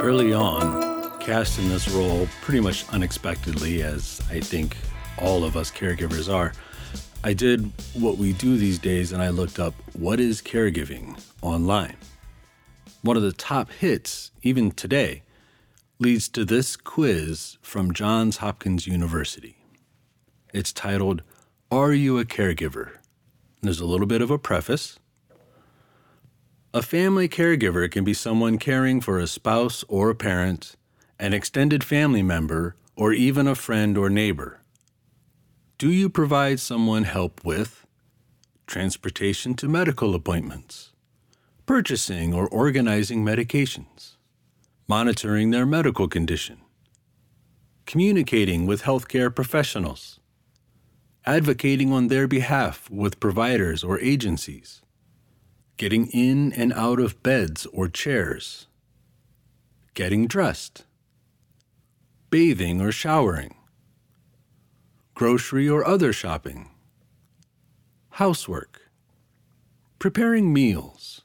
Early on, cast in this role pretty much unexpectedly, as I think all of us caregivers are, I did what we do these days and I looked up what is caregiving online. One of the top hits, even today, leads to this quiz from Johns Hopkins University. It's titled, Are You a Caregiver? There's a little bit of a preface. A family caregiver can be someone caring for a spouse or a parent, an extended family member, or even a friend or neighbor. Do you provide someone help with transportation to medical appointments, purchasing or organizing medications, monitoring their medical condition, communicating with healthcare professionals, advocating on their behalf with providers or agencies, getting in and out of beds or chairs, getting dressed, bathing or showering, grocery or other shopping, housework, preparing meals,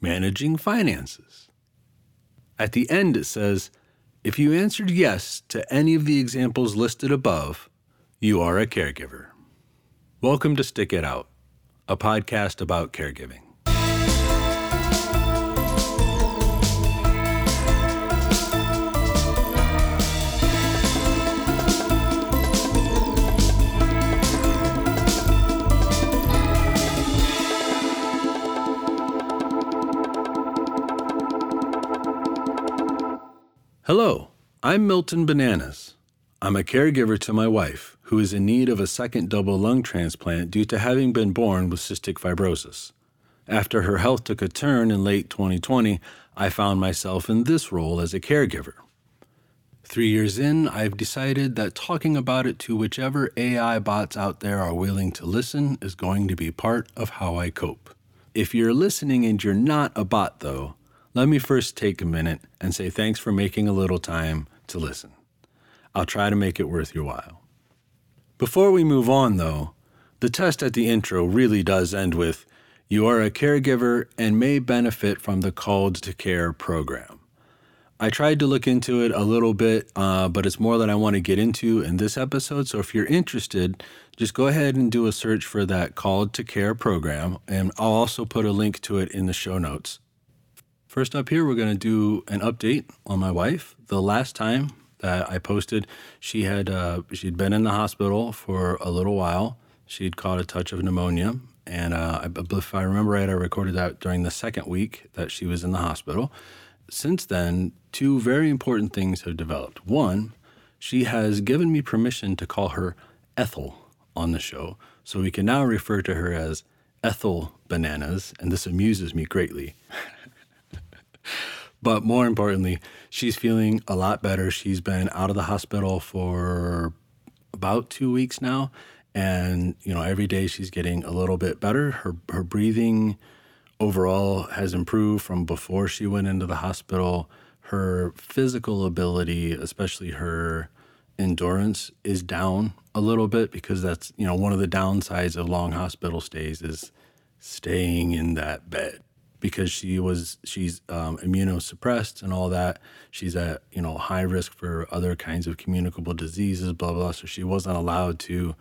managing finances. At the end, it says, if you answered yes to any of the examples listed above, you are a caregiver. Welcome to Stick It Out, a podcast about caregiving. Hello, I'm Milton Bananas. I'm a caregiver to my wife, who is in need of a second double lung transplant due to having been born with cystic fibrosis. After her health took a turn in late 2020, I found myself in this role as a caregiver. Three years in, I've decided that talking about it to whichever AI bots out there are willing to listen is going to be part of how I cope. If you're listening and you're not a bot, though, let me first take a minute and say thanks for making a little time to listen. I'll try to make it worth your while. Before we move on, though, the test at the intro really does end with You are a caregiver and may benefit from the Called to Care program. I tried to look into it a little bit, uh, but it's more that I want to get into in this episode. So if you're interested, just go ahead and do a search for that Called to Care program, and I'll also put a link to it in the show notes. First up here, we're going to do an update on my wife. The last time that I posted, she had uh, she'd been in the hospital for a little while. She'd caught a touch of pneumonia, and uh, if I remember right, I recorded that during the second week that she was in the hospital. Since then, two very important things have developed. One, she has given me permission to call her Ethel on the show, so we can now refer to her as Ethel Bananas, and this amuses me greatly. But more importantly, she's feeling a lot better. She's been out of the hospital for about two weeks now. And, you know, every day she's getting a little bit better. Her, her breathing overall has improved from before she went into the hospital. Her physical ability, especially her endurance, is down a little bit because that's, you know, one of the downsides of long hospital stays is staying in that bed because she was she's um, immunosuppressed and all that. She's at you know high risk for other kinds of communicable diseases, blah blah. So she wasn't allowed to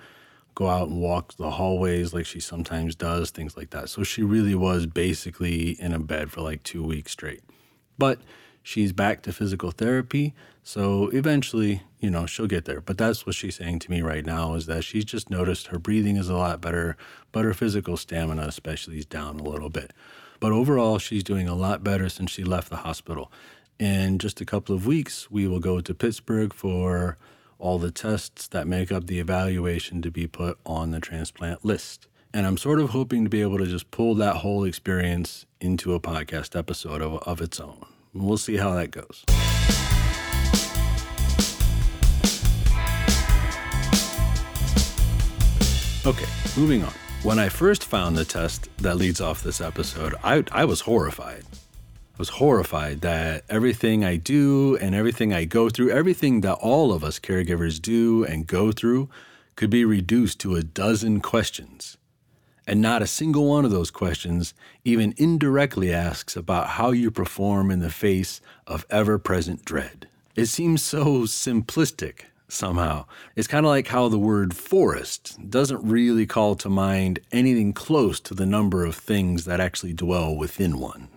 go out and walk the hallways like she sometimes does, things like that. So she really was basically in a bed for like two weeks straight. But she's back to physical therapy, so eventually, you know, she'll get there. But that's what she's saying to me right now is that she's just noticed her breathing is a lot better, but her physical stamina especially is down a little bit. But overall, she's doing a lot better since she left the hospital. In just a couple of weeks, we will go to Pittsburgh for all the tests that make up the evaluation to be put on the transplant list. And I'm sort of hoping to be able to just pull that whole experience into a podcast episode of, of its own. We'll see how that goes. Okay, moving on. When I first found the test that leads off this episode, I, I was horrified. I was horrified that everything I do and everything I go through, everything that all of us caregivers do and go through, could be reduced to a dozen questions. And not a single one of those questions even indirectly asks about how you perform in the face of ever present dread. It seems so simplistic somehow. It's kind of like how the word forest doesn't really call to mind anything close to the number of things that actually dwell within one.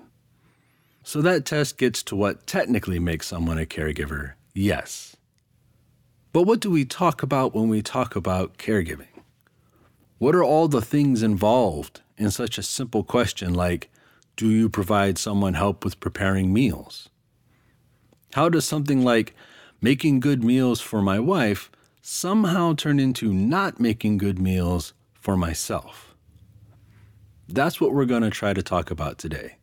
So that test gets to what technically makes someone a caregiver, yes. But what do we talk about when we talk about caregiving? What are all the things involved in such a simple question like, do you provide someone help with preparing meals? How does something like making good meals for my wife somehow turn into not making good meals for myself? That's what we're going to try to talk about today.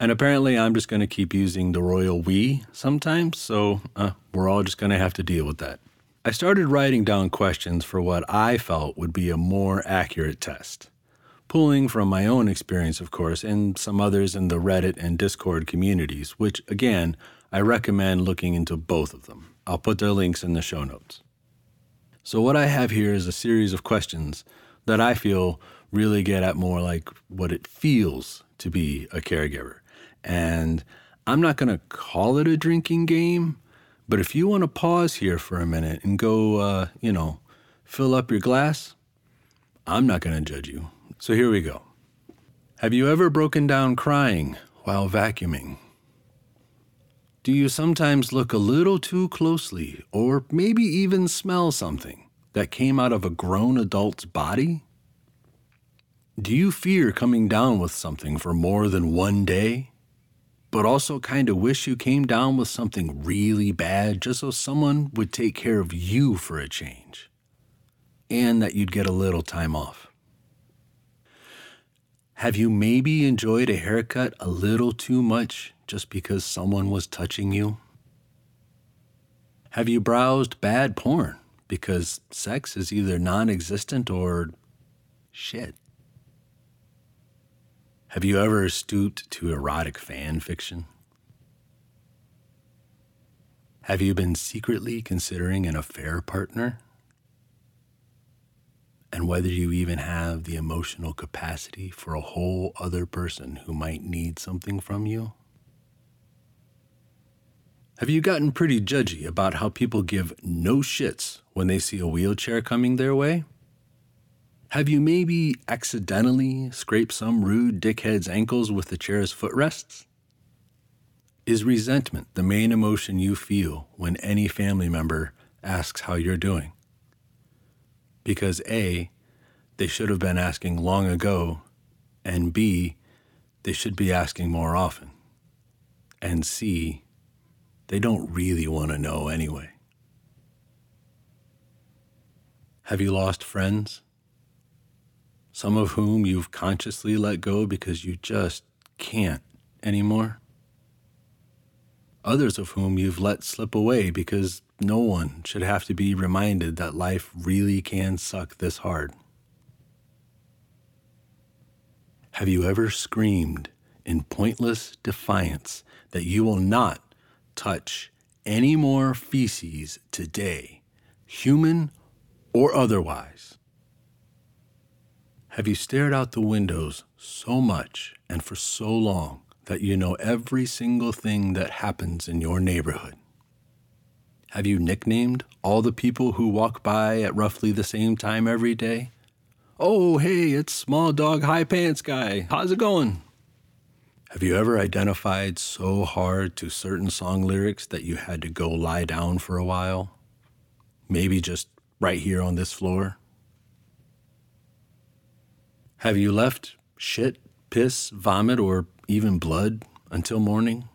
And apparently, I'm just going to keep using the royal we sometimes, so uh, we're all just going to have to deal with that. I started writing down questions for what I felt would be a more accurate test, pulling from my own experience, of course, and some others in the Reddit and Discord communities, which, again, I recommend looking into both of them. I'll put their links in the show notes. So, what I have here is a series of questions that I feel really get at more like what it feels to be a caregiver. And I'm not going to call it a drinking game, but if you want to pause here for a minute and go, uh, you know, fill up your glass, I'm not going to judge you. So here we go. Have you ever broken down crying while vacuuming? Do you sometimes look a little too closely or maybe even smell something that came out of a grown adult's body? Do you fear coming down with something for more than one day? But also kind of wish you came down with something really bad just so someone would take care of you for a change and that you'd get a little time off? Have you maybe enjoyed a haircut a little too much just because someone was touching you? Have you browsed bad porn because sex is either non existent or shit? Have you ever stooped to erotic fan fiction? Have you been secretly considering an affair partner? And whether you even have the emotional capacity for a whole other person who might need something from you? Have you gotten pretty judgy about how people give no shits when they see a wheelchair coming their way? Have you maybe accidentally scraped some rude dickhead's ankles with the chair's footrests? Is resentment the main emotion you feel when any family member asks how you're doing? Because A, they should have been asking long ago, and B, they should be asking more often, and C, they don't really want to know anyway. Have you lost friends? Some of whom you've consciously let go because you just can't anymore? Others of whom you've let slip away because no one should have to be reminded that life really can suck this hard. Have you ever screamed in pointless defiance that you will not touch any more feces today, human or otherwise? Have you stared out the windows so much and for so long that you know every single thing that happens in your neighborhood? Have you nicknamed all the people who walk by at roughly the same time every day? Oh, hey, it's Small Dog High Pants Guy. How's it going? Have you ever identified so hard to certain song lyrics that you had to go lie down for a while? Maybe just right here on this floor? Have you left shit, piss, vomit, or even blood until morning?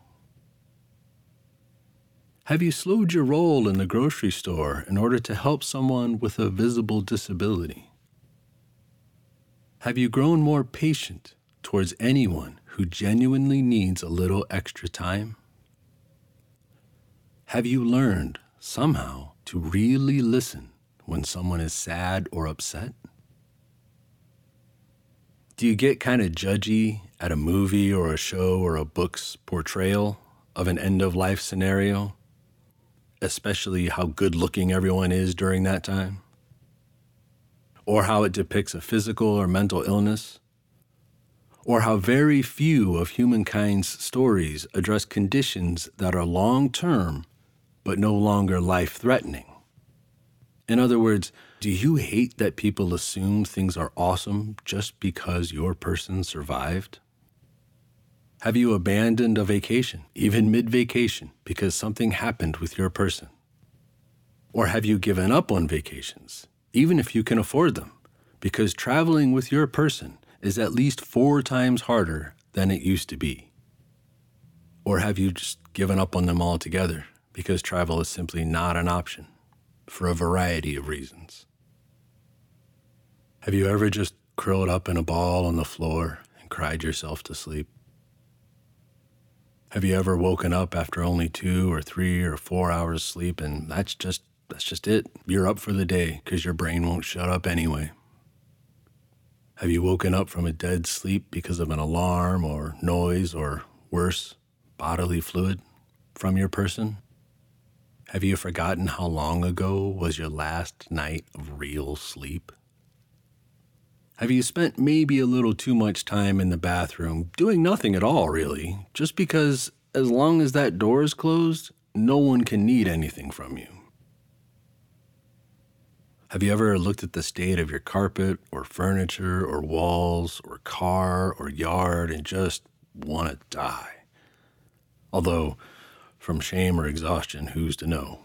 Have you slowed your roll in the grocery store in order to help someone with a visible disability? Have you grown more patient towards anyone who genuinely needs a little extra time? Have you learned somehow to really listen when someone is sad or upset? Do you get kind of judgy at a movie or a show or a book's portrayal of an end of life scenario, especially how good looking everyone is during that time? or how it depicts a physical or mental illness, or how very few of humankind's stories address conditions that are long term but no longer life threatening. In other words, do you hate that people assume things are awesome just because your person survived? Have you abandoned a vacation, even mid vacation, because something happened with your person? Or have you given up on vacations, even if you can afford them, because traveling with your person is at least four times harder than it used to be? Or have you just given up on them altogether because travel is simply not an option for a variety of reasons? Have you ever just curled up in a ball on the floor and cried yourself to sleep? Have you ever woken up after only two or three or four hours sleep and that's just that's just it? You're up for the day because your brain won't shut up anyway. Have you woken up from a dead sleep because of an alarm or noise or worse, bodily fluid from your person? Have you forgotten how long ago was your last night of real sleep? Have you spent maybe a little too much time in the bathroom doing nothing at all, really, just because as long as that door is closed, no one can need anything from you? Have you ever looked at the state of your carpet or furniture or walls or car or yard and just want to die? Although, from shame or exhaustion, who's to know?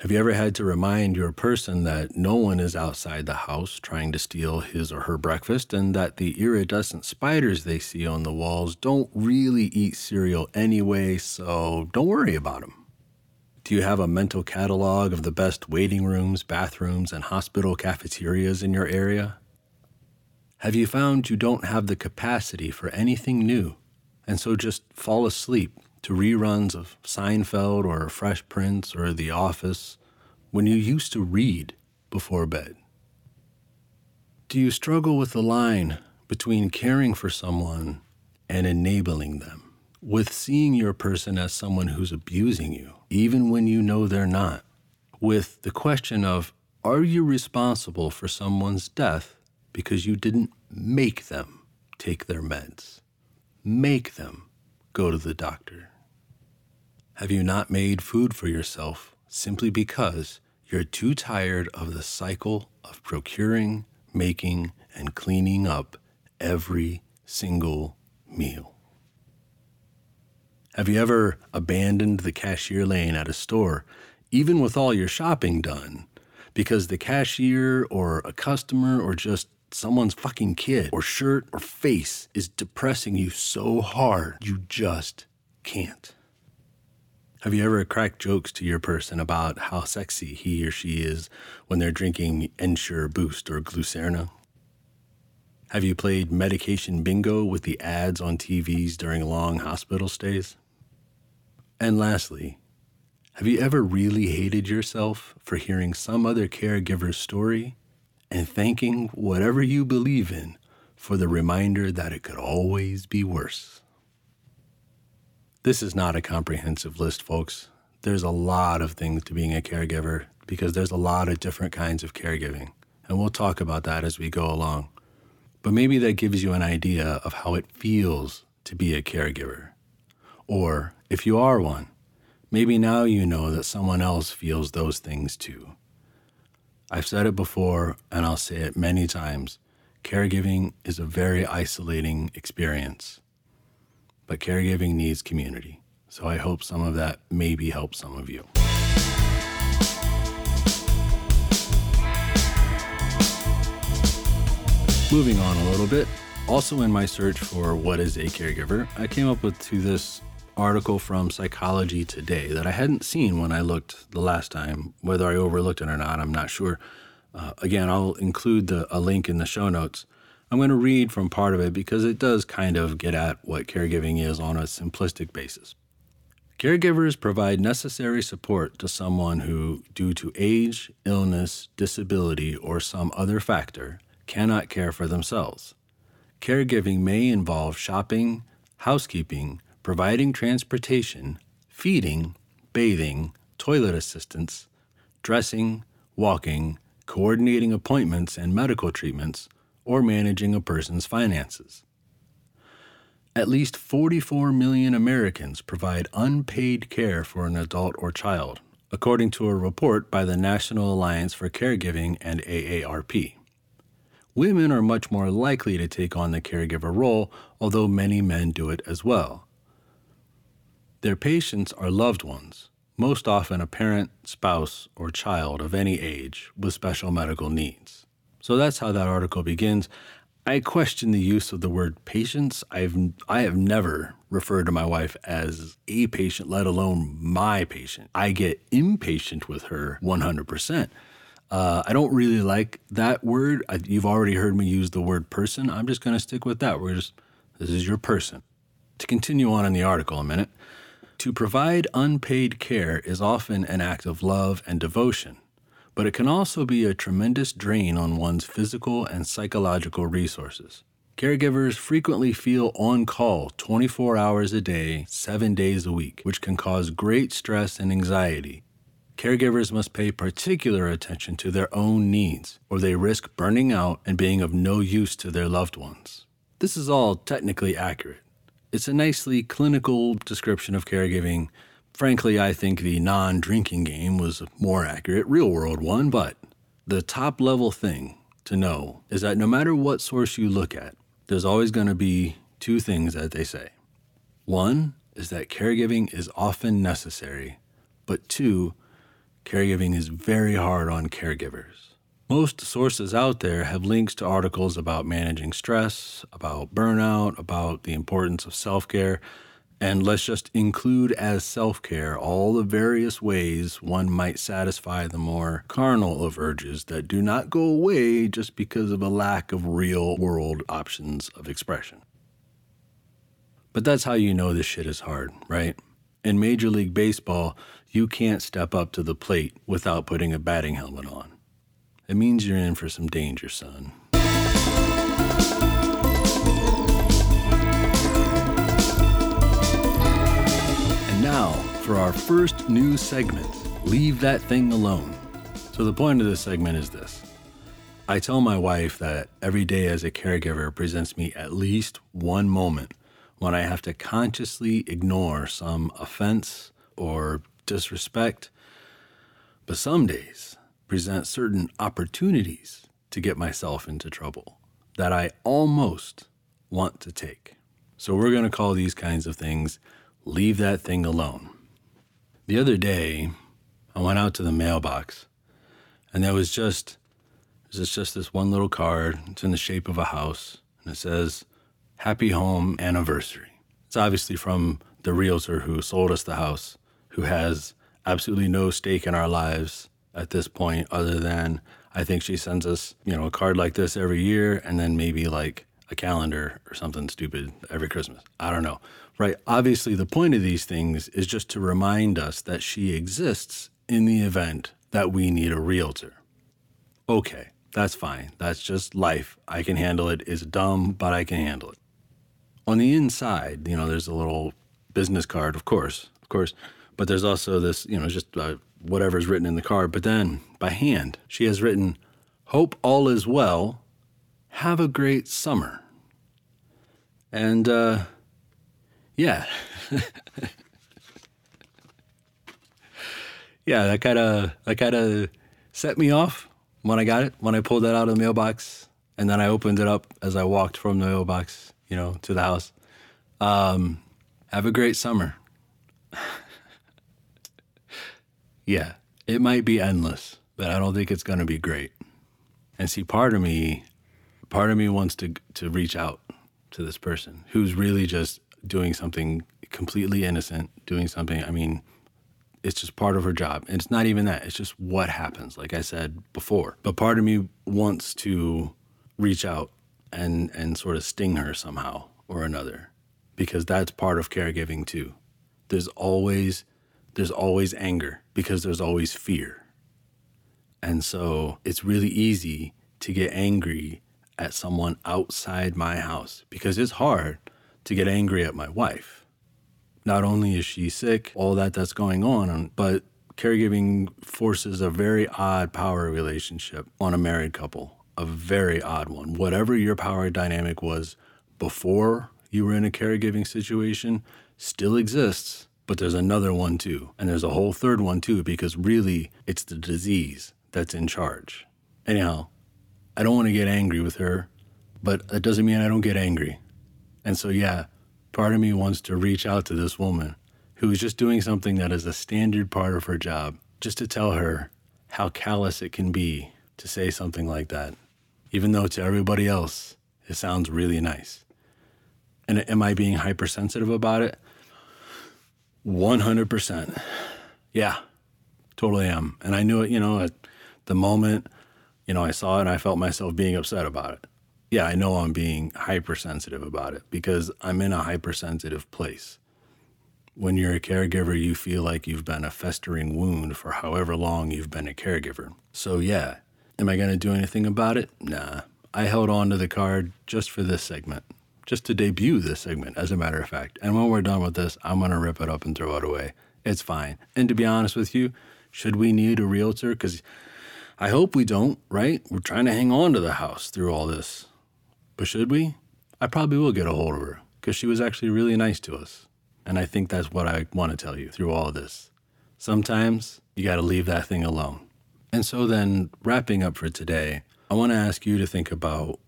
Have you ever had to remind your person that no one is outside the house trying to steal his or her breakfast and that the iridescent spiders they see on the walls don't really eat cereal anyway, so don't worry about them? Do you have a mental catalog of the best waiting rooms, bathrooms, and hospital cafeterias in your area? Have you found you don't have the capacity for anything new and so just fall asleep to reruns of Seinfeld or Fresh Prince or The Office when you used to read before bed? Do you struggle with the line between caring for someone and enabling them, with seeing your person as someone who's abusing you, even when you know they're not, with the question of, are you responsible for someone's death because you didn't make them take their meds? Make them go to the doctor. Have you not made food for yourself simply because you're too tired of the cycle of procuring, making, and cleaning up every single meal? Have you ever abandoned the cashier lane at a store, even with all your shopping done, because the cashier or a customer or just someone's fucking kid or shirt or face is depressing you so hard you just can't? Have you ever cracked jokes to your person about how sexy he or she is when they're drinking Ensure Boost or Glucerna? Have you played medication bingo with the ads on TVs during long hospital stays? And lastly, have you ever really hated yourself for hearing some other caregiver's story and thanking whatever you believe in for the reminder that it could always be worse? This is not a comprehensive list, folks. There's a lot of things to being a caregiver because there's a lot of different kinds of caregiving. And we'll talk about that as we go along. But maybe that gives you an idea of how it feels to be a caregiver. Or if you are one, maybe now you know that someone else feels those things too. I've said it before, and I'll say it many times caregiving is a very isolating experience but caregiving needs community. So I hope some of that maybe helps some of you. Moving on a little bit, also in my search for what is a caregiver, I came up with to this article from Psychology Today that I hadn't seen when I looked the last time. Whether I overlooked it or not, I'm not sure. Uh, again, I'll include the, a link in the show notes. I'm going to read from part of it because it does kind of get at what caregiving is on a simplistic basis. Caregivers provide necessary support to someone who, due to age, illness, disability, or some other factor, cannot care for themselves. Caregiving may involve shopping, housekeeping, providing transportation, feeding, bathing, toilet assistance, dressing, walking, coordinating appointments and medical treatments, or managing a person's finances. At least 44 million Americans provide unpaid care for an adult or child, according to a report by the National Alliance for Caregiving and AARP. Women are much more likely to take on the caregiver role, although many men do it as well. Their patients are loved ones, most often a parent, spouse, or child of any age with special medical needs. So that's how that article begins. I question the use of the word patients. I've I have never referred to my wife as a patient, let alone my patient. I get impatient with her 100%. Uh, I don't really like that word. I, you've already heard me use the word person. I'm just going to stick with that. We're just, this is your person. To continue on in the article a minute, to provide unpaid care is often an act of love and devotion, but it can also be a tremendous drain on one's physical and psychological resources. Caregivers frequently feel on call 24 hours a day, seven days a week, which can cause great stress and anxiety. Caregivers must pay particular attention to their own needs, or they risk burning out and being of no use to their loved ones. This is all technically accurate. It's a nicely clinical description of caregiving. Frankly, I think the non drinking game was a more accurate real world one, but the top level thing to know is that no matter what source you look at, there's always going to be two things that they say. One is that caregiving is often necessary, but two, caregiving is very hard on caregivers. Most sources out there have links to articles about managing stress, about burnout, about the importance of self care, and let's just include as self care all the various ways one might satisfy the more carnal of urges that do not go away just because of a lack of real world options of expression. But that's how you know this shit is hard, right? In Major League Baseball, you can't step up to the plate without putting a batting helmet on. It means you're in for some danger, son. Now for our first new segment Leave That Thing Alone. So, the point of this segment is this I tell my wife that every day as a caregiver presents me at least one moment when I have to consciously ignore some offense or disrespect. But some days, present certain opportunities to get myself into trouble that I almost want to take. So we're going to call these kinds of things leave that thing alone. The other day, I went out to the mailbox and there was just there's just this one little card. It's in the shape of a house and it says happy home anniversary. It's obviously from the realtor who sold us the house, who has absolutely no stake in our lives at this point, other than I think she sends us, you know, a card like this every year and then maybe like a calendar or something stupid every Christmas. I don't know. Right. Obviously, the point of these things is just to remind us that she exists in the event that we need a realtor. Okay, that's fine. That's just life. I can handle it. It's dumb, but I can handle it. On the inside, you know, there's a little business card, of course, of course, but there's also this, you know, just a whatever's written in the card. But then by hand, she has written, Hope all is well. Have a great summer. And uh, yeah. yeah, that kind of that kind of set me off when I got it, when I pulled that out of the mailbox, and then I opened it up as I walked from the mailbox, you know, to the house. Um, have a great summer. yeah, it might be endless, but I don't think it's going to be great. And see, part of me, part of me wants to to reach out to this person who's really just doing something completely innocent, doing something. I mean, it's just part of her job, and it's not even that. It's just what happens, like I said before. But part of me wants to reach out and and sort of sting her somehow or another, because that's part of caregiving too. There's always there's always anger because there's always fear. And so it's really easy to get angry at someone outside my house because it's hard to get angry at my wife. Not only is she sick, all that that's going on, but caregiving forces a very odd power relationship on a married couple, a very odd one. Whatever your power dynamic was before you were in a caregiving situation still exists, but there's another one too. And there's a whole third one too, because really it's the disease that's in charge. Anyhow, I don't want to get angry with her, but that doesn't mean I don't get angry. And so, yeah, part of me wants to reach out to this woman who is just doing something that is a standard part of her job, just to tell her how callous it can be to say something like that, even though to everybody else it sounds really nice. And am I being hypersensitive about it? 100%. Yeah, totally am. And I knew it, you know, at the moment, you know, I saw it and I felt myself being upset about it. Yeah, I know I'm being hypersensitive about it because I'm in a hypersensitive place. When you're a caregiver, you feel like you've been a festering wound for however long you've been a caregiver. So, yeah, am I going to do anything about it? Nah. I held on to the card just for this segment, just to debut this segment, as a matter of fact. And when we're done with this, I'm going to rip it up and throw it away. It's fine. And to be honest with you, should we need a realtor? Because I hope we don't, right? We're trying to hang on to the house through all this. But should we? I probably will get a hold of her because she was actually really nice to us. And I think that's what I want to tell you through all of this. Sometimes you got to leave that thing alone. And so, then, wrapping up for today, I want to ask you to think about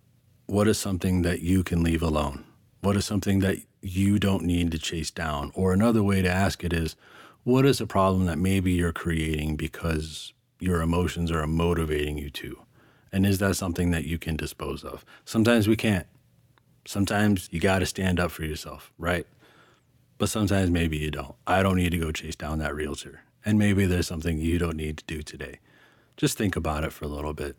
what is something that you can leave alone? What is something that you don't need to chase down? Or another way to ask it is, what is a problem that maybe you're creating because your emotions are motivating you to? And is that something that you can dispose of? Sometimes we can't. Sometimes you got to stand up for yourself, right? but sometimes maybe you don't. I don't need to go chase down that realtor. And maybe there's something you don't need to do today. Just think about it for a little bit.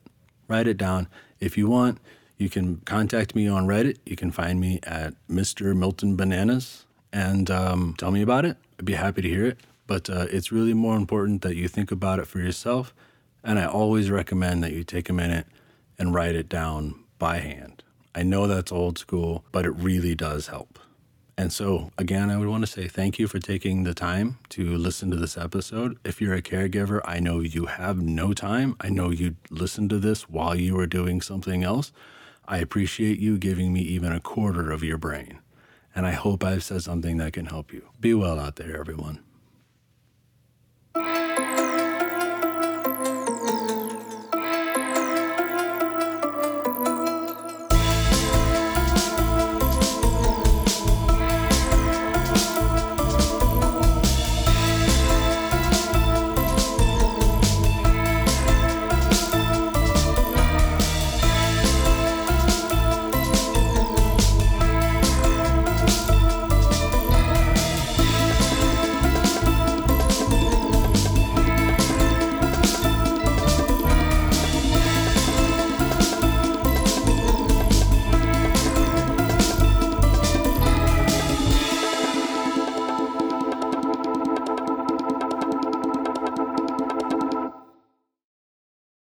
Write it down. If you want, you can contact me on Reddit. You can find me at Mr. Milton Bananas and um, tell me about it. I'd be happy to hear it. But uh, it's really more important that you think about it for yourself. And I always recommend that you take a minute and write it down by hand. I know that's old school, but it really does help. And so, again, I would want to say thank you for taking the time to listen to this episode. If you're a caregiver, I know you have no time. I know you listened to this while you were doing something else. I appreciate you giving me even a quarter of your brain. And I hope I've said something that can help you. Be well out there, everyone.